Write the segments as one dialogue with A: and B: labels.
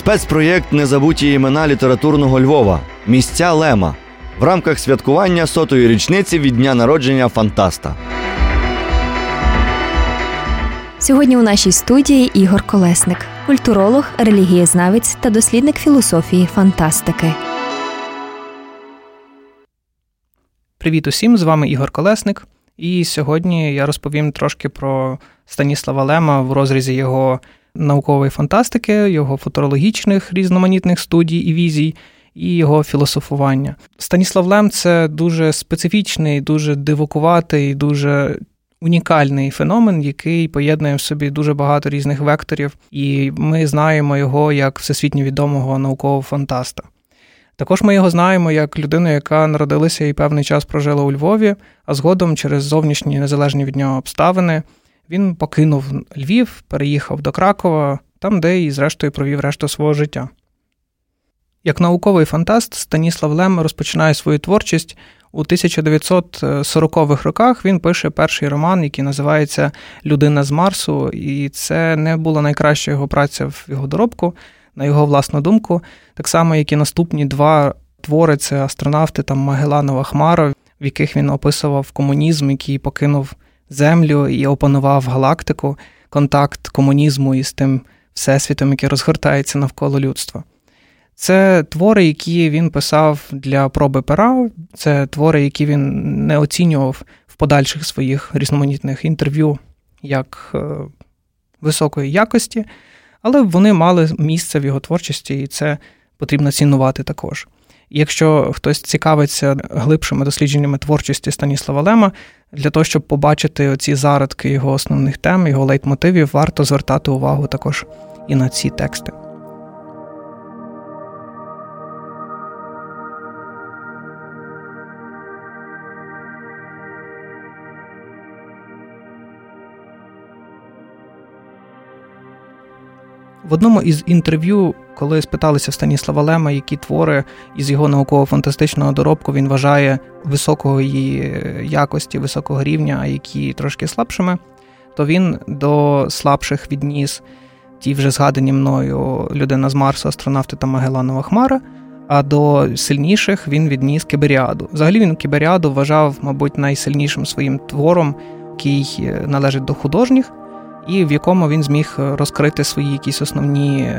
A: Спецпроєкт Незабуті імена літературного Львова Місця Лема в рамках святкування сотої річниці від дня народження Фантаста.
B: Сьогодні у нашій студії Ігор Колесник, культуролог, релігієзнавець та дослідник філософії фантастики.
C: Привіт усім! З вами Ігор Колесник. І сьогодні я розповім трошки про Станіслава Лема в розрізі його наукової фантастики, його футурологічних різноманітних студій і візій, і його філософування. Станіслав Лем це дуже специфічний, дуже дивокуватий, дуже унікальний феномен, який поєднує в собі дуже багато різних векторів, і ми знаємо його як всесвітньо відомого наукового фантаста. Також ми його знаємо як людину, яка народилася і певний час прожила у Львові, а згодом через зовнішні незалежні від нього обставини він покинув Львів, переїхав до Кракова, там, де і, зрештою, провів решту свого життя. Як науковий фантаст, Станіслав Лем розпочинає свою творчість у 1940-х роках. Він пише перший роман, який називається Людина з Марсу, і це не була найкраща його праця в його доробку, на його власну думку. Так само, як і наступні два твори це астронавти там Магеланова Хмара, в яких він описував комунізм, який покинув землю і опанував галактику, контакт комунізму із тим всесвітом, який розгортається навколо людства. Це твори, які він писав для проби пера, це твори, які він не оцінював в подальших своїх різноманітних інтерв'ю як е, високої якості, але вони мали місце в його творчості, і це потрібно цінувати також. Якщо хтось цікавиться глибшими дослідженнями творчості Станіслава Лема, для того, щоб побачити оці зародки його основних тем, його лейтмотивів, варто звертати увагу також і на ці тексти. В одному із інтерв'ю, коли спиталися Станіслава Лема, які твори із його науково-фантастичного доробку він вважає високої якості, високого рівня, а які трошки слабшими, то він до слабших відніс ті вже згадані мною людина з Марсу, астронавти та Магеланова Хмара. А до сильніших він відніс Кіберіаду. Взагалі він Кіберіаду вважав, мабуть, найсильнішим своїм твором, який належить до художніх і в якому він зміг розкрити свої якісь основні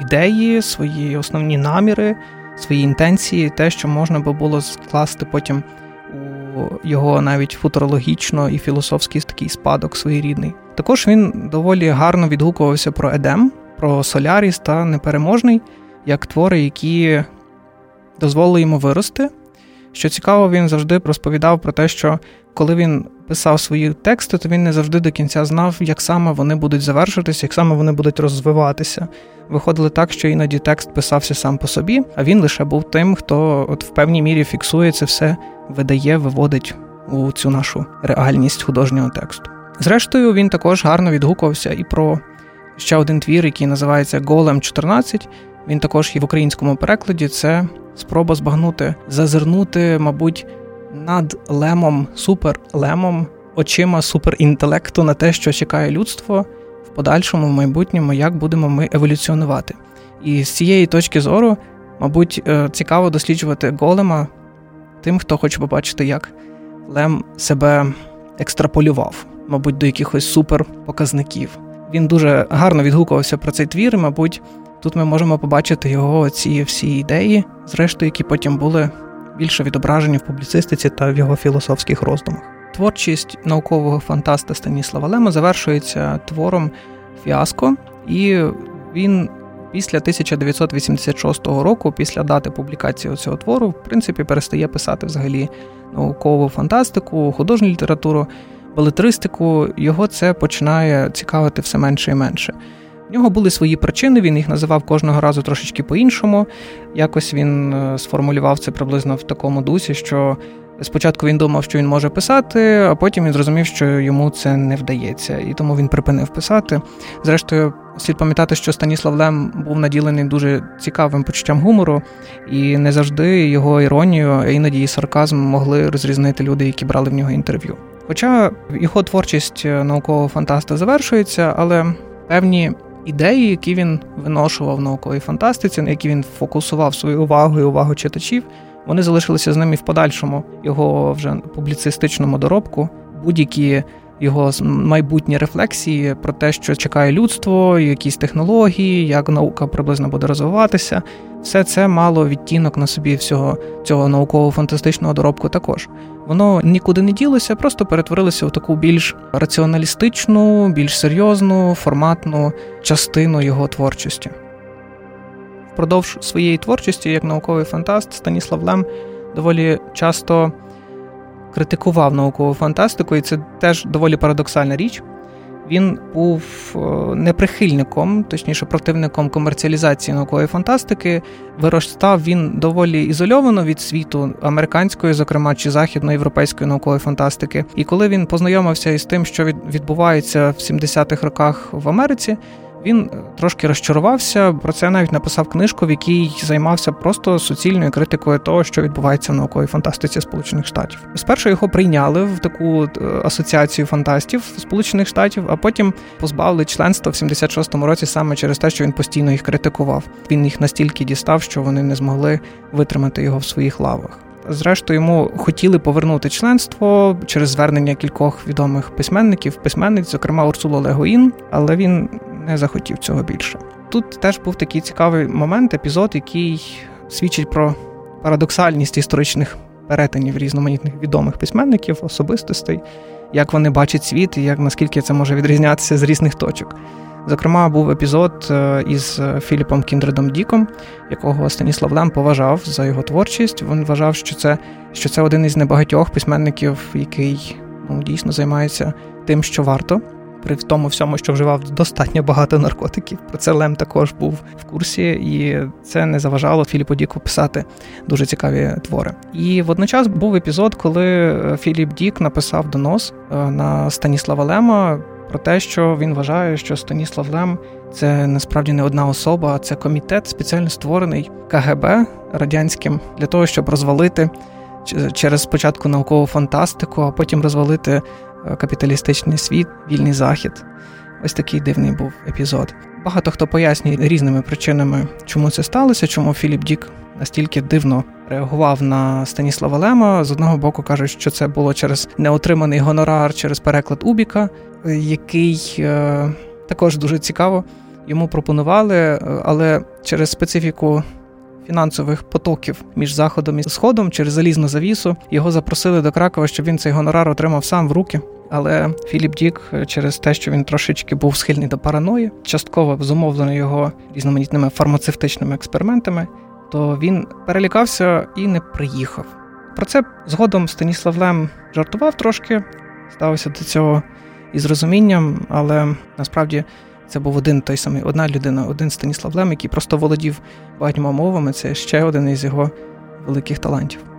C: ідеї, свої основні наміри, свої інтенції, те, що можна би було скласти потім у його навіть футурологічно і філософський такий спадок своєрідний. Також він доволі гарно відгукувався про Едем, про Соляріс та Непереможний, як твори, які дозволили йому вирости. Що цікаво, він завжди розповідав про те, що коли він писав свої тексти, то він не завжди до кінця знав, як саме вони будуть завершитися, як саме вони будуть розвиватися. Виходило так, що іноді текст писався сам по собі, а він лише був тим, хто от в певній мірі фіксує це все, видає, виводить у цю нашу реальність художнього тексту. Зрештою, він також гарно відгукувався і про ще один твір, який називається Голем 14. Він також і в українському перекладі це спроба збагнути, зазирнути, мабуть над лемом, суперлемом, очима суперінтелекту на те, що чекає людство в подальшому, в майбутньому, як будемо ми еволюціонувати. І з цієї точки зору, мабуть, е, цікаво досліджувати голема тим, хто хоче побачити, як Лем себе екстраполював, мабуть, до якихось суперпоказників. Він дуже гарно відгукувався про цей твір, і, мабуть, тут ми можемо побачити його ці всі ідеї, зрештою, які потім були більше відображені в публіцистиці та в його філософських роздумах. Творчість наукового фантаста Станіслава Лема завершується твором Фіаско, і він після 1986 року, після дати публікації цього твору, в принципі, перестає писати взагалі наукову фантастику, художню літературу, балетристику. Його це починає цікавити все менше і менше. В нього були свої причини, він їх називав кожного разу трошечки по-іншому. Якось він е, сформулював це приблизно в такому дусі, що спочатку він думав, що він може писати, а потім він зрозумів, що йому це не вдається, і тому він припинив писати. Зрештою, слід пам'ятати, що Станіслав Лем був наділений дуже цікавим почуттям гумору, і не завжди його іронію, а іноді і сарказм могли розрізнити люди, які брали в нього інтерв'ю. Хоча його творчість е, наукового фантаста завершується, але певні ідеї, які він виношував в науковій фантастиці, на які він фокусував свою увагу і увагу читачів, вони залишилися з ним і в подальшому його вже публіцистичному доробку. Будь-які його майбутні рефлексії про те, що чекає людство, якісь технології, як наука приблизно буде розвиватися. Все це мало відтінок на собі всього цього науково-фантастичного доробку. Також воно нікуди не ділося, просто перетворилося в таку більш раціоналістичну, більш серйозну, форматну частину його творчості. Впродовж своєї творчості, як науковий фантаст, Станіслав Лем доволі часто критикував наукову фантастику, і це теж доволі парадоксальна річ. Він був е, неприхильником, точніше, противником комерціалізації наукової фантастики. Виростав він доволі ізольовано від світу американської, зокрема чи західноєвропейської наукової фантастики. І коли він познайомився із тим, що відбувається в 70-х роках в Америці, він е, трошки розчарувався. Про це навіть написав книжку, в якій займався просто суцільною критикою того, що відбувається в науковій фантастиці Сполучених Штатів. Спершу його прийняли в таку е, асоціацію фантастів Сполучених Штатів, а потім позбавили членства в 76-му році саме через те, що він постійно їх критикував. Він їх настільки дістав, що вони не змогли витримати його в своїх лавах. Зрештою, йому хотіли повернути членство через звернення кількох відомих письменників, письменниць, зокрема Урсулу Легоїн, але він не захотів цього більше. Тут теж був такий цікавий момент, епізод, який свідчить про парадоксальність історичних перетинів різноманітних відомих письменників, особистостей, як вони бачать світ і як наскільки це може відрізнятися з різних точок. Зокрема, був епізод е, із Філіпом Кіндредом Діком, якого Станіслав Лем поважав за його творчість. Він вважав, що це що це один із небагатьох письменників, який ну, дійсно займається тим, що варто при тому всьому, що вживав достатньо багато наркотиків. Про це Лем також був в курсі, і це не заважало Філіпу Діку писати дуже цікаві твори. І водночас був епізод, коли е, Філіп Дік написав донос е, на Станіслава Лема. Про те, що він вважає, що Станіслав Лем це насправді не одна особа, а це комітет, спеціально створений КГБ радянським для того, щоб розвалити через спочатку наукову фантастику, а потім розвалити капіталістичний світ, вільний захід. Ось такий дивний був епізод. Багато хто пояснює різними причинами, чому це сталося, чому Філіп Дік настільки дивно реагував на Станіслава Лема. З одного боку кажуть, що це було через неотриманий гонорар через переклад Убіка, який е, також дуже цікаво йому пропонували, але через специфіку фінансових потоків між заходом і сходом через залізну завісу його запросили до Кракова, щоб він цей гонорар отримав сам в руки. Але Філіп Дік, через те, що він трошечки був схильний до параної, частково зумовлений його різноманітними фармацевтичними експериментами, то він перелякався і не приїхав. Про це згодом Станіслав Лем жартував трошки, ставився до цього із розумінням, але насправді це був один той самий, одна людина, один Станіслав Лем, який просто володів багатьма мовами. Це ще один із його великих талантів.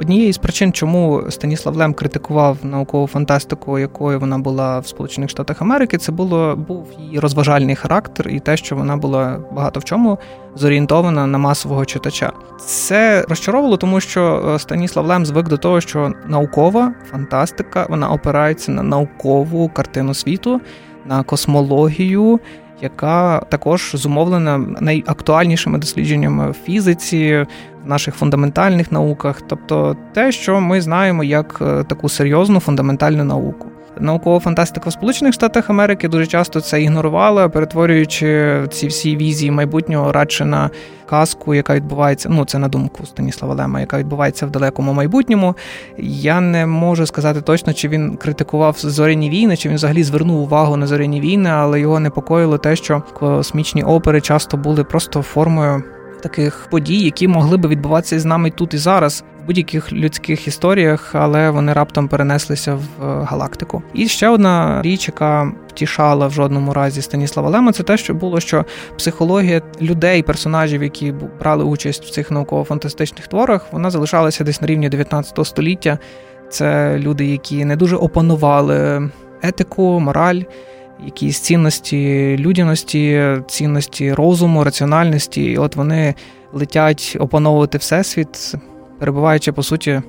C: Однією з причин, чому Станіслав Лем критикував наукову фантастику, якою вона була в Сполучених Штатах Америки, це було був її розважальний характер і те, що вона була багато в чому зорієнтована на масового читача. Це розчаровувало, тому що е, Станіслав Лем звик до того, що наукова фантастика вона опирається на наукову картину світу, на космологію яка також зумовлена найактуальнішими дослідженнями в фізиці, наших фундаментальних науках, тобто те, що ми знаємо як е, таку серйозну фундаментальну науку. Наукова фантастика в Сполучених Штатах Америки дуже часто це ігнорувала, перетворюючи ці всі візії майбутнього радше на казку, яка відбувається. Ну це на думку Станіслава Лема, яка відбувається в далекому майбутньому. Я не можу сказати точно, чи він критикував зоряні війни, чи він взагалі звернув увагу на зоряні війни, але його непокоїло те, що космічні опери часто були просто формою таких подій, які могли би відбуватися з нами тут і зараз в будь-яких людських історіях, але вони раптом перенеслися в е, галактику. І ще одна річ, яка втішала в жодному разі Станіслава Лема, це те, що було, що психологія людей, персонажів, які брали участь в цих науково-фантастичних творах, вона залишалася десь на рівні 19 століття. Це люди, які не дуже опанували етику, мораль якісь цінності людяності, цінності розуму, раціональності. І от вони летять опановувати всесвіт, перебуваючи по суті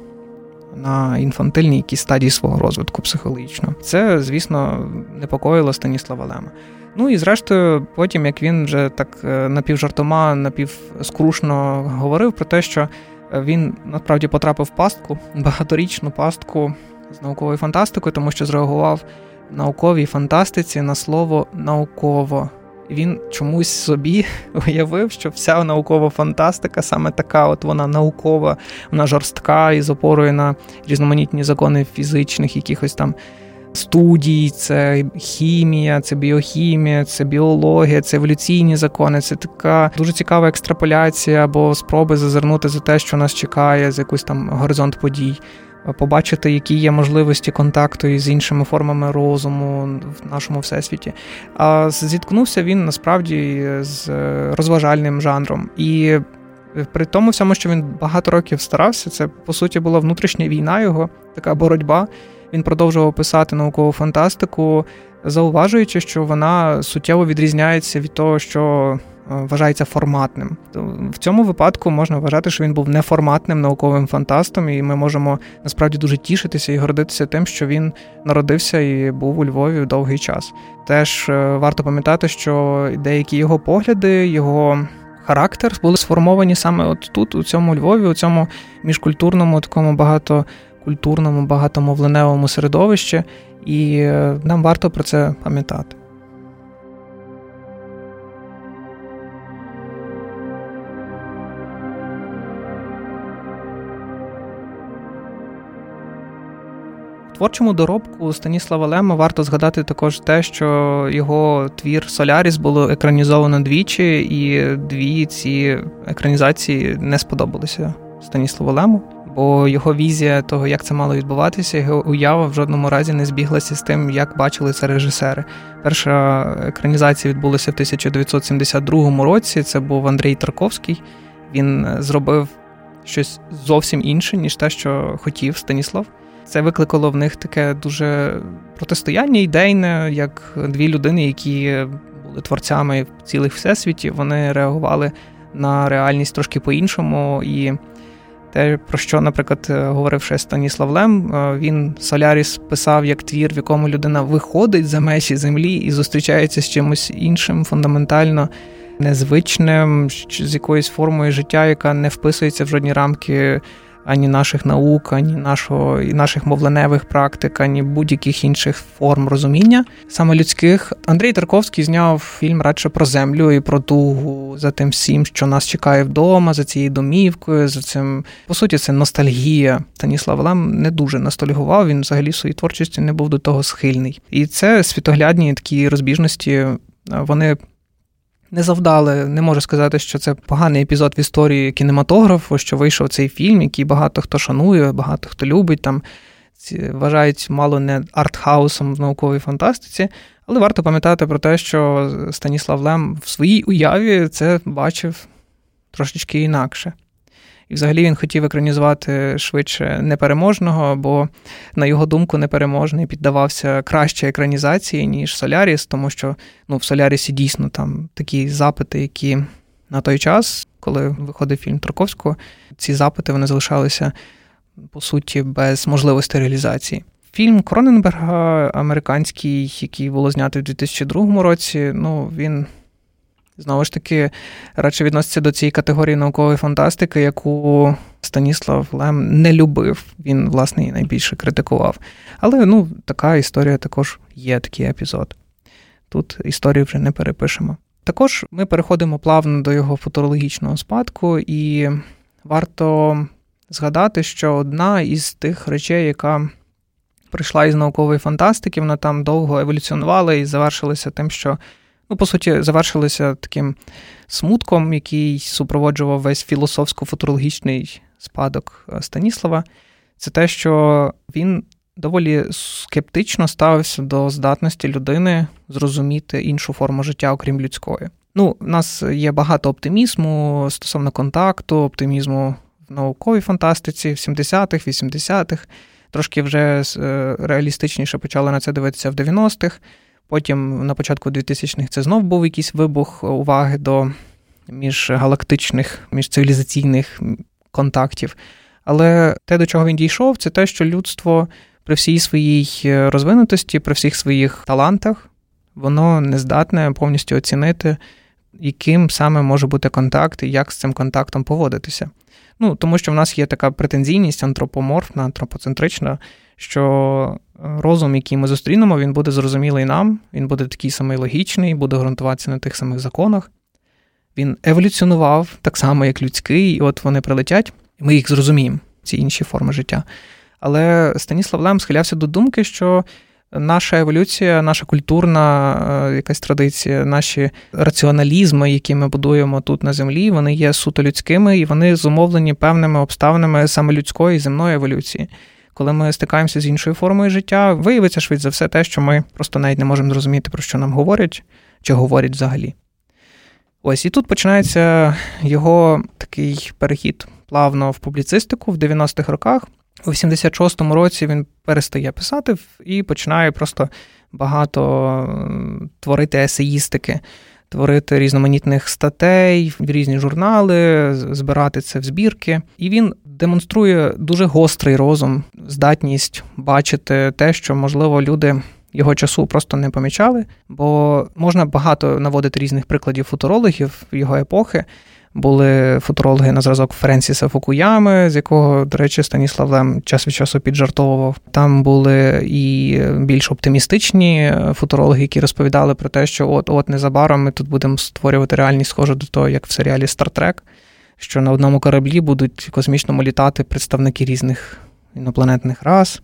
C: на інфантильній якійсь стадії свого розвитку психологічного. Це, звісно, непокоїло Станіслава Лема. Ну і зрештою, потім, як він вже так е, напівжартома, напівскрушно говорив про те, що він насправді потрапив в пастку, багаторічну пастку з науковою фантастикою, тому що зреагував науковій фантастиці на слово науково. Він чомусь собі уявив, що вся наукова фантастика саме така, от вона наукова, вона жорстка і з опорою на різноманітні закони фізичних, якихось там студій, це хімія, це біохімія, це біологія, це еволюційні закони. Це така дуже цікава екстраполяція або спроби зазирнути за те, що нас чекає, з якийсь там горизонт подій. Побачити, які є можливості контакту із іншими формами розуму в нашому всесвіті. А зіткнувся він насправді з розважальним жанром. І при тому всьому, що він багато років старався, це по суті була внутрішня війна його, така боротьба. Він продовжував писати наукову фантастику, зауважуючи, що вона суттєво відрізняється від того, що е, вважається форматним. В цьому випадку можна вважати, що він був неформатним науковим фантастом, і ми можемо насправді дуже тішитися і гордитися тим, що він народився і був у Львові довгий час. Теж е, варто пам'ятати, що деякі його погляди, його. Характер були сформовані саме от тут, у цьому Львові, у цьому міжкультурному такому багато культурному, багатомовленевому середовищі, і е, нам варто про це пам'ятати. Творчому доробку Станіслава Лема варто згадати також те, що його твір Соляріс було екранізовано двічі, і дві ці екранізації не сподобалися Станіславу Лему бо його візія того, як це мало відбуватися, його уява в жодному разі не збіглася з тим, як бачили це режисери. Перша екранізація відбулася в 1972 році. Це був Андрій Тарковський. Він зробив щось зовсім інше, ніж те, що хотів Станіслав. Це викликало в них таке дуже протистояння ідейне, як дві людини, які були творцями цілих всесвіті, вони реагували на реальність трошки по-іншому. І те, про що, наприклад, говорив ще Станіслав Лем, е, він Соляріс писав як твір, в якому людина виходить за межі землі і зустрічається з чимось іншим, фундаментально незвичним, з якоюсь формою життя, яка не вписується в жодні рамки ані наших наук, ані нашого і наших мовленевих практик, ані будь-яких інших форм розуміння саме людських. Андрій Тарковський зняв фільм радше про землю і про тугу за тим всім, що нас чекає вдома, за цією домівкою, за цим по суті, це ностальгія. Станіслав Лем не дуже ностальгував. Він взагалі в своїй творчості не був до того схильний. І це світоглядні такі розбіжності. Вони не завдали. Не можу сказати, що це поганий епізод в історії кінематографу, що вийшов цей фільм, який багато хто шанує, багато хто любить там. Вважають мало не артхаусом в науковій фантастиці, але варто пам'ятати про те, що Станіслав Лем в своїй уяві це бачив трошечки інакше. І взагалі він хотів екранізувати швидше непереможного, бо, на його думку, непереможний піддавався краще екранізації, ніж Соляріс, тому що ну, в Солярісі дійсно там такі запити, які на той час, коли виходив фільм Тарковського, ці запити вони залишалися по суті без можливості реалізації. Фільм Кроненберга, американський, який було знято в 2002 році, ну він Знову ж таки, радше відноситься до цієї категорії наукової фантастики, яку Станіслав Лем не любив. Він, власне, її найбільше критикував. Але ну, така історія також є, такий епізод. Тут історію вже не перепишемо. Також ми переходимо плавно до його футурологічного спадку, і варто згадати, що одна із тих речей, яка прийшла із наукової фантастики, вона там довго еволюціонувала і завершилася тим, що ну, по суті, завершилися таким смутком, який супроводжував весь філософсько-футурологічний спадок е, Станіслава. Це те, що він доволі скептично ставився до здатності людини зрозуміти іншу форму життя, окрім людської. Ну, у нас є багато оптимізму стосовно контакту, оптимізму в науковій фантастиці в 70-х, 80-х. Трошки вже е, реалістичніше почали на це дивитися в 90-х. Потім на початку 2000-х це знов був якийсь вибух уваги до міжгалактичних, міжцивілізаційних контактів. Але те, до чого він дійшов, це те, що людство при всій своїй розвинутості, при всіх своїх талантах, воно не здатне повністю оцінити, яким саме може бути контакт і як з цим контактом поводитися. Ну, Тому що в нас є така претензійність антропоморфна, антропоцентрична, що розум, який ми зустрінемо, він буде зрозумілий нам, він буде такий самий логічний, буде ґрунтуватися на тих самих законах. Він еволюціонував так само, як людський, і от вони прилетять, і ми їх зрозуміємо, ці інші форми життя. Але Станіслав Лем схилявся до думки, що наша еволюція, наша культурна е, якась традиція, наші раціоналізми, які ми будуємо тут на землі, вони є суто людськими і вони зумовлені певними обставинами саме людської земної еволюції. Коли ми стикаємося з іншою формою життя, виявиться швидше за все те, що ми просто навіть не можемо зрозуміти, про що нам говорять, чи говорять взагалі. Ось і тут починається його такий перехід плавно в публіцистику в 90-х роках. У 86-му році він перестає писати і починає просто багато творити есеїстики, творити різноманітних статей, в різні журнали, збирати це в збірки. І він демонструє дуже гострий розум, здатність бачити те, що, можливо, люди. Його часу просто не помічали, бо можна багато наводити різних прикладів футурологів його епохи, були футурологи на зразок Френсіса Фукуями, з якого, до речі, Станіслав Лем час від часу піджартовував. Там були і більш оптимістичні футурологи, які розповідали про те, що от от незабаром ми тут будемо створювати реальність схожу до того, як в серіалі Стартрек, що на одному кораблі будуть космічному літати представники різних інопланетних рас.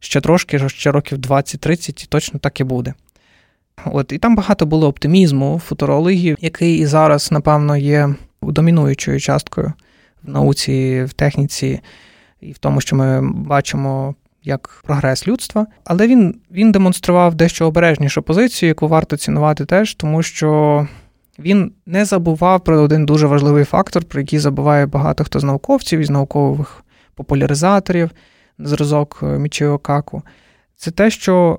C: Ще трошки, ще років 20-30, і точно так і буде. От і там багато було оптимізму футурологів, який і зараз, напевно, є домінуючою часткою в науці, в техніці і в тому, що ми бачимо як прогрес людства. Але він він демонстрував дещо обережнішу позицію, яку варто цінувати теж, тому що він не забував про один дуже важливий фактор, про який забуває багато хто з науковців із наукових популяризаторів, зразок Мічіо Каку. Це те, що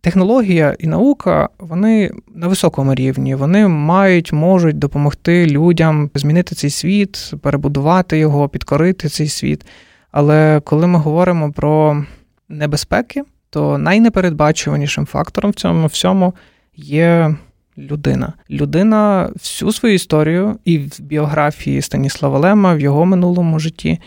C: технологія і наука вони на високому рівні. Вони мають, можуть допомогти людям змінити цей світ, перебудувати його, підкорити цей світ. Але коли ми говоримо про небезпеки, то найнепередбачуванішим фактором в цьому всьому є людина. Людина всю свою історію і в біографії Станіслава Лема, в його минулому житті.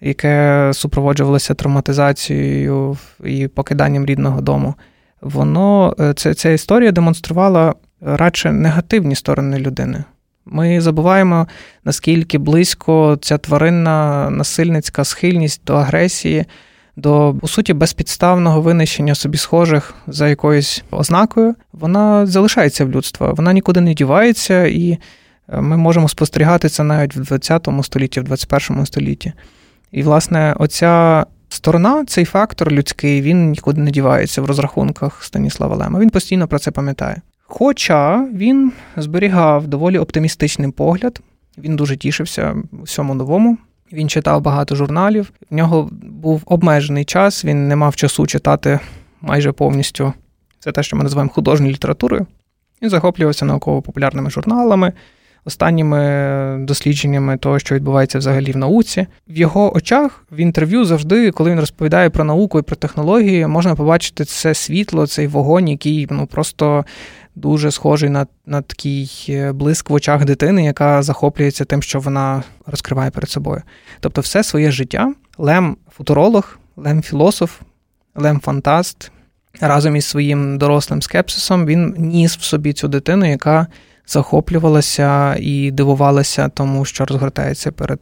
C: Яке супроводжувалося травматизацією і покиданням рідного дому, воно е, це, ця історія демонструвала радше негативні сторони людини. Ми забуваємо, наскільки близько ця тваринна насильницька схильність до агресії, до по суті безпідставного винищення собі схожих за якоюсь ознакою, вона залишається в людства, вона нікуди не дівається, і е, ми можемо спостерігати це навіть в 20 столітті, в 21 столітті. І, власне, оця сторона, цей фактор людський, він нікуди не дівається в розрахунках Станіслава Лема. Він постійно про це пам'ятає. Хоча він зберігав доволі оптимістичний погляд, він дуже тішився всьому новому. Він читав багато журналів. В нього був обмежений час, він не мав часу читати майже повністю все те, що ми називаємо художньою літературою. Він захоплювався науково-популярними журналами, останніми дослідженнями того, що відбувається взагалі в науці. В його очах в інтерв'ю завжди, коли він розповідає про науку і про технології, можна побачити це світло, цей вогонь, який ну просто. Дуже схожий на на такий е, блиск в очах дитини, яка захоплюється тим, що вона розкриває перед собою. Тобто, все своє життя Лем футуролог, Лем філософ, Лем фантаст разом із своїм дорослим скепсисом він ніс в собі цю дитину, яка захоплювалася і дивувалася тому, що розгортається перед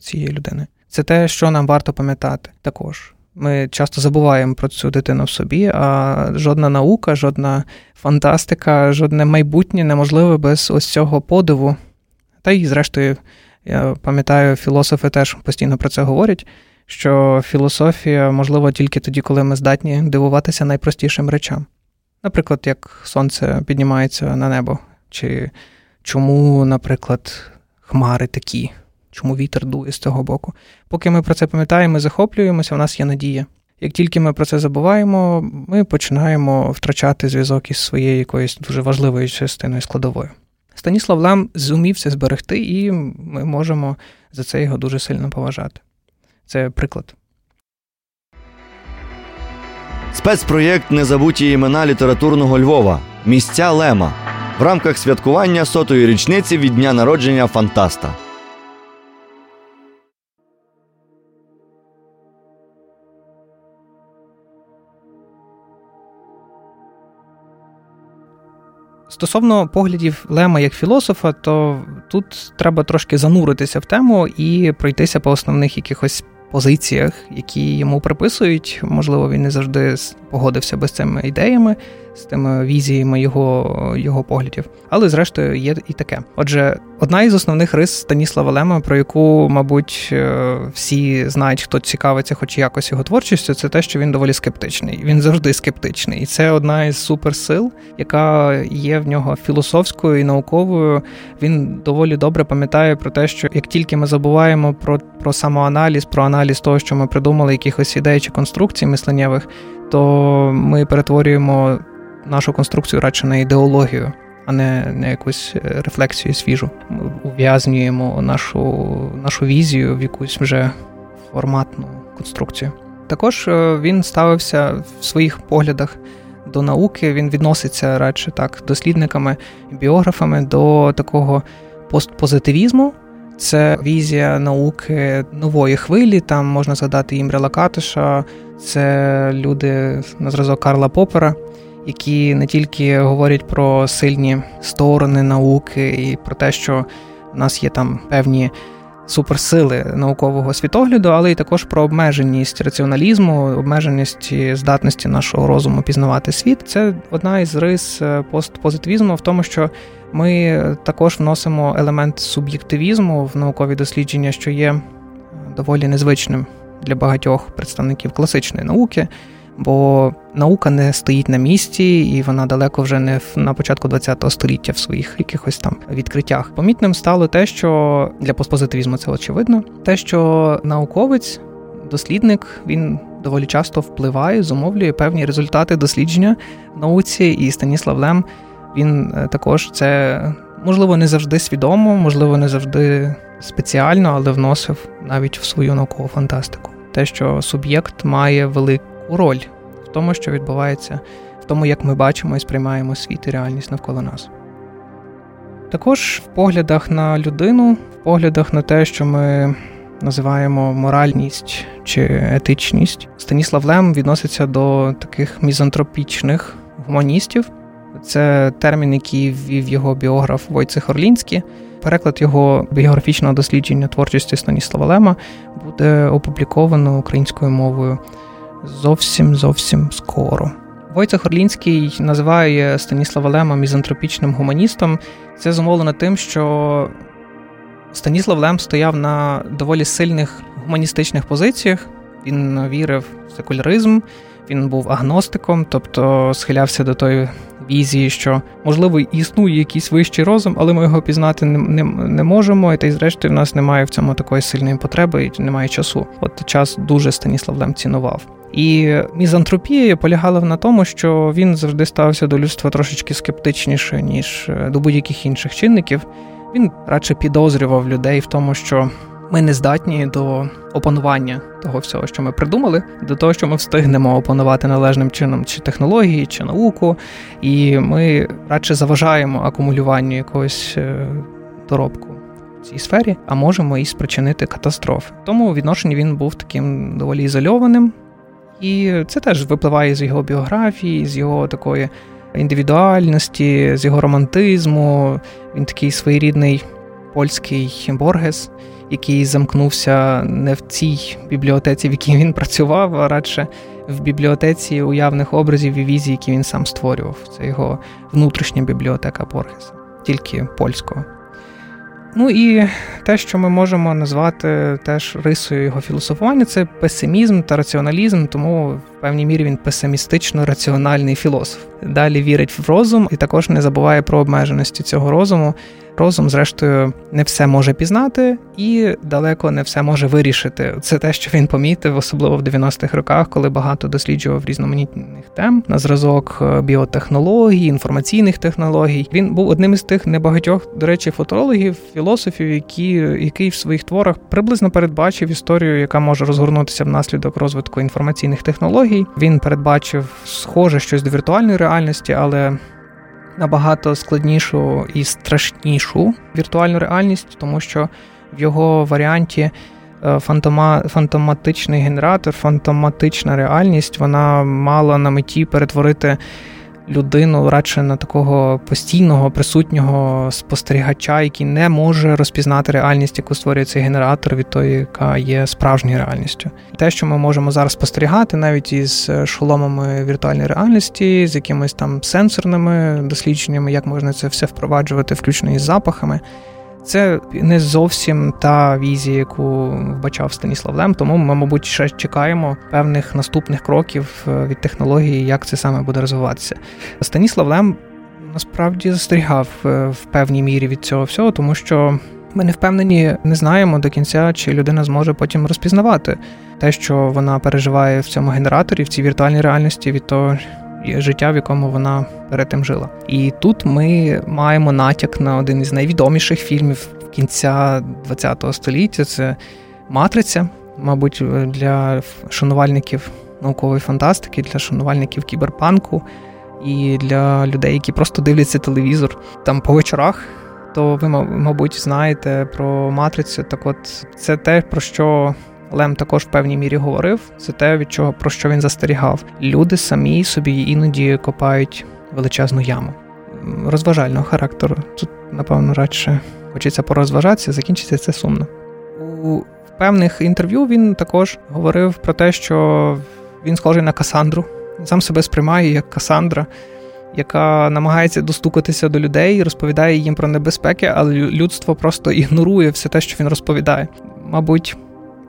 C: цією людиною. Це те, що нам варто пам'ятати також. Ми часто забуваємо про цю дитину в собі, а жодна наука, жодна фантастика, жодне майбутнє неможливе без ось цього подиву. Та й, зрештою, я пам'ятаю, філософи теж постійно про це говорять. Що філософія можлива тільки тоді, коли ми здатні дивуватися найпростішим речам. Наприклад, як сонце піднімається на небо чи чому, наприклад, хмари такі, чому вітер дує з цього боку. Поки ми про це пам'ятаємо, захоплюємося, у нас є надія. Як тільки ми про це забуваємо, ми починаємо втрачати зв'язок із своєю якоюсь дуже важливою частиною складовою. Станіслав Лем зумів це зберегти, і ми можемо за це його дуже сильно поважати. Це приклад.
A: Спецпроєкт Незабуті імена літературного Львова Місця Лема в рамках святкування сотої річниці від дня народження Фантаста.
C: Стосовно поглядів Лема як філософа, то тут треба трошки зануритися в тему і пройтися по основних якихось позиціях, які йому приписують. Можливо, він не завжди погодився би з цими ідеями, з тими візіями його його поглядів. Але, зрештою, є і таке. Отже, одна із основних рис Станіслава Лема, про яку, мабуть, е, всі знають, хто цікавиться, хоч якось його творчістю, це те, що він доволі скептичний. Він завжди скептичний, і це одна із суперсил, яка є в нього філософською і науковою. Він доволі добре пам'ятає про те, що як тільки ми забуваємо про, про самоаналіз, про аналіз того, що ми придумали, якихось ідей чи конструкцій мисленнєвих, то ми перетворюємо нашу конструкцію радше на ідеологію, а не на якусь е, рефлексію свіжу. Ми ув'язнюємо нашу, нашу візію в якусь вже форматну конструкцію. Також е, він ставився в своїх поглядах. До науки він відноситься радше так дослідниками, і біографами до такого постпозитивізму. Це візія науки нової хвилі. Там можна згадати Імря Лакатиша, це люди на зразок Карла Попера, які не тільки говорять про сильні сторони науки і про те, що в нас є там певні суперсили наукового світогляду, але й також про обмеженість раціоналізму, обмеженість здатності нашого розуму пізнавати світ. Це одна із рис е, постпозитивізму в тому, що ми також вносимо елемент суб'єктивізму в наукові дослідження, що є е, доволі незвичним для багатьох представників класичної науки бо наука не стоїть на місці, і вона далеко вже не на початку ХХ століття в своїх якихось там відкриттях. Помітним стало те, що для постпозитивізму це очевидно, те, що науковець, дослідник, він. Доволі часто впливає, зумовлює певні результати дослідження в науці, і Станіслав Лем він е, також це можливо не завжди свідомо, можливо, не завжди спеціально, але вносив навіть в свою наукову фантастику. Те, що суб'єкт має велику роль в тому, що відбувається, в тому, як ми бачимо і сприймаємо світ і реальність навколо нас. Також в поглядах на людину, в поглядах на те, що ми називаємо моральність чи етичність, Станіслав Лем відноситься до таких мізантропічних гуманістів. Це термін, який ввів його біограф Войцех Орлінський. Переклад його біографічного дослідження творчості Станіслава Лема буде опубліковано українською мовою зовсім зовсім скоро. Войцех Орлінський називає Станіслава Лема мізантропічним гуманістом. Це зумовлено тим, що Станіслав Лем стояв на доволі сильних гуманістичних позиціях. Він вірив в секуляризм, він був агностиком, тобто схилявся до тої візії, що можливо існує якийсь вищий розум, але ми його пізнати не не, не можемо. І та й зрештою в нас немає в цьому такої сильної потреби і немає часу. От час дуже Станіслав Лем цінував. І мізантропія полягала на тому, що він завжди ставився до людства трошечки скептичніше, ніж е, до будь-яких інших чинників. Він радше підозрював людей в тому, що ми не здатні до опанування того всього, що ми придумали, до того, що ми встигнемо опанувати належним чином чи технології, чи науку, і ми радше заважаємо акумулюванню якогось е, доробку в цій сфері, а можемо і спричинити катастрофи. Тому у відношенні він був таким доволі ізольованим. І це теж випливає з його біографії, з його такої індивідуальності, з його романтизму. Він такий своєрідний польський Боргес, який замкнувся не в цій бібліотеці, в якій він працював, а радше в бібліотеці уявних образів і візій, які він сам створював. Це його внутрішня бібліотека Боргеса, тільки польського. Ну і те, що ми можемо назвати теж рисою його філософування, це песимізм та раціоналізм, тому в певній мірі він песимістично раціональний філософ. Далі вірить в розум і також не забуває про обмеженості цього розуму. Розум, зрештою, не все може пізнати і далеко не все може вирішити. Це те, що він помітив, особливо в 90-х роках, коли багато досліджував різноманітних тем на зразок е, біотехнологій, інформаційних технологій. Він був одним із тих небагатьох, до речі, футурологів, філософів, які який в своїх творах приблизно передбачив історію, яка може розгорнутися внаслідок розвитку інформаційних технологій. Він передбачив схоже щось до віртуальної реальності, але набагато складнішу і страшнішу віртуальну реальність, тому що в його варіанті е, фантома, фантоматичний генератор, фантоматична реальність, вона мала на меті перетворити людину радше на такого постійного присутнього спостерігача, який не може розпізнати реальність, яку створює цей генератор від тої, яка є справжньою реальністю. Те, що ми можемо зараз спостерігати, навіть із шоломами віртуальної реальності, з якимись там сенсорними дослідженнями, як можна це все впроваджувати, включно із запахами. Це не зовсім та візія, яку вбачав Станіслав Лем, тому ми, мабуть, ще чекаємо певних наступних кроків е, від технології, як це саме буде розвиватися. Станіслав Лем насправді застерігав е, в певній мірі від цього всього, тому що ми не впевнені, не знаємо до кінця, чи людина зможе потім розпізнавати те, що вона переживає в цьому генераторі, в цій віртуальній реальності від того життя, в якому вона перед тим жила. І тут ми маємо натяк на один із найвідоміших фільмів кінця ХХ століття. Це Матриця, мабуть, для шанувальників наукової фантастики, для шанувальників кіберпанку і для людей, які просто дивляться телевізор там по вечорах. То ви, мабуть, знаєте про матрицю. Так, от це те, про що Лем також в певній мірі говорив. Це те, від чого про що він застерігав. Люди самі собі іноді копають величезну яму розважального характеру. Тут, напевно, радше хочеться порозважатися, закінчиться це сумно. У певних інтерв'ю він також говорив про те, що він схожий на Касандру. Сам себе сприймає як Касандра, яка намагається достукатися до людей, розповідає їм про небезпеки, але людство просто ігнорує все те, що він розповідає. Мабуть.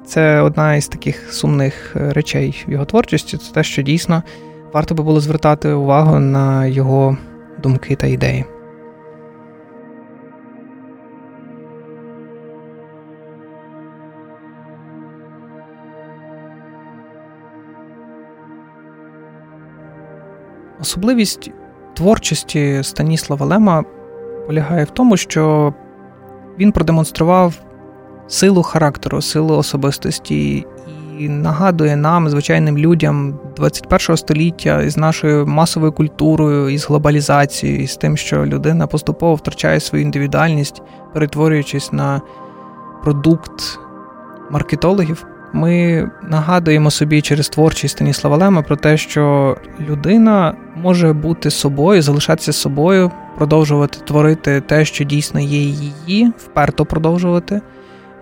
C: Це одна із таких сумних е, речей в його творчості. Це те, що дійсно варто би було звертати увагу на його думки та ідеї. Особливість творчості Станіслава Лема полягає в тому, що він продемонстрував силу характеру, силу особистості і нагадує нам, звичайним людям 21-го століття із нашою масовою культурою, із глобалізацією, і з тим, що людина поступово втрачає свою індивідуальність, перетворюючись на продукт маркетологів. Ми нагадуємо собі через творчість Станіслава Лема про те, що людина може бути собою, залишатися собою, продовжувати творити те, що дійсно є її, вперто продовжувати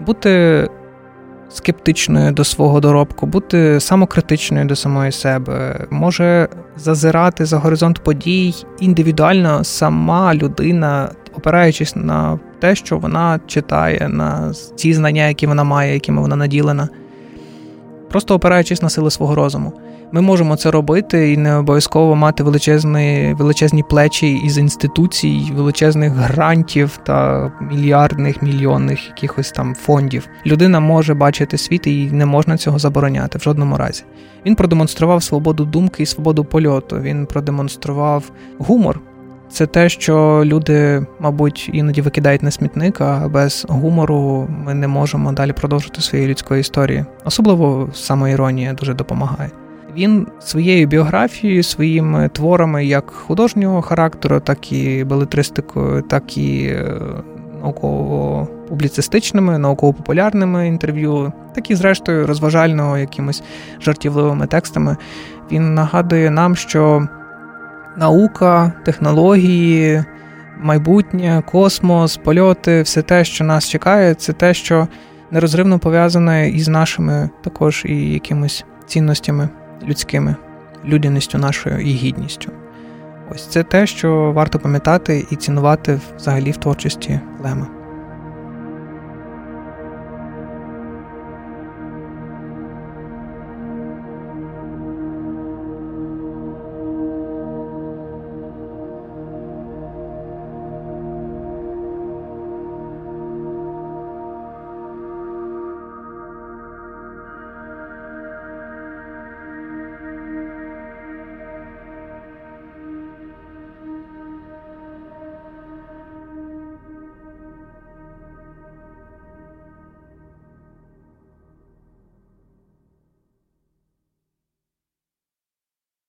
C: бути скептичною до свого доробку, бути самокритичною до самої себе, може зазирати за горизонт подій індивідуально сама людина, опираючись на те, що вона читає, на ті знання, які вона має, якими вона наділена, просто опираючись на сили свого розуму. Ми можемо це робити і не обов'язково мати величезні величезні плечі із інституцій, величезних грантів та мільярдних мільйонних якихось там фондів. Людина може бачити світ і не можна цього забороняти в жодному разі. Він продемонстрував свободу думки і свободу польоту. Він продемонстрував гумор. Це те, що люди, мабуть, іноді викидають на смітник, а без гумору ми не можемо далі продовжити своєї людської історії. Особливо самоіронія дуже допомагає. Він своєю біографією, своїми творами як художнього характеру, так і белетристикою, так і е, науково-публіцистичними, науково-популярними інтерв'ю, так і, зрештою, розважального якимись жартівливими текстами. Він нагадує нам, що наука, технології, майбутнє, космос, польоти, все те, що нас чекає, це те, що нерозривно пов'язане із нашими також і якимись цінностями людськими, людяністю нашою і гідністю. Ось це те, що варто пам'ятати і цінувати взагалі в творчості Лема.